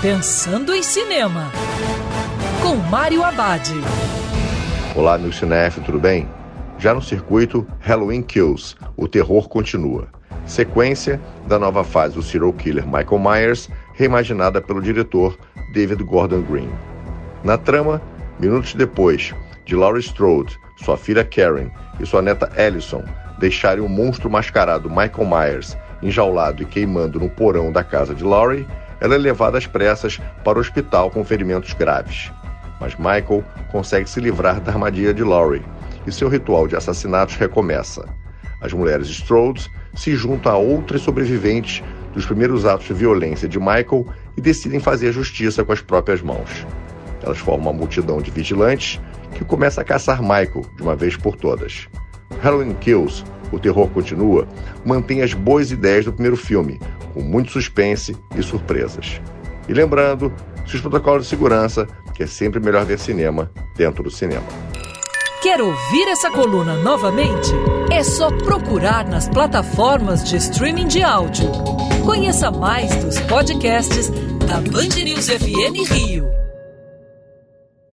Pensando em Cinema, com Mário Abad. Olá, meu cinef, tudo bem? Já no circuito, Halloween Kills, o terror continua. Sequência da nova fase do serial killer Michael Myers, reimaginada pelo diretor David Gordon Green. Na trama, minutos depois de Laurie Strode, sua filha Karen e sua neta Allison deixarem o monstro mascarado Michael Myers enjaulado e queimando no porão da casa de Laurie, ela é levada às pressas para o hospital com ferimentos graves. Mas Michael consegue se livrar da armadilha de Laurie e seu ritual de assassinatos recomeça. As mulheres Strodes se juntam a outras sobreviventes dos primeiros atos de violência de Michael e decidem fazer justiça com as próprias mãos. Elas formam uma multidão de vigilantes que começa a caçar Michael de uma vez por todas. Halloween Kills, O Terror Continua, mantém as boas ideias do primeiro filme, com muito suspense e surpresas. E lembrando, seus protocolos de segurança, que é sempre melhor ver cinema dentro do cinema. Quer ouvir essa coluna novamente? É só procurar nas plataformas de streaming de áudio. Conheça mais dos podcasts da Band News FM Rio.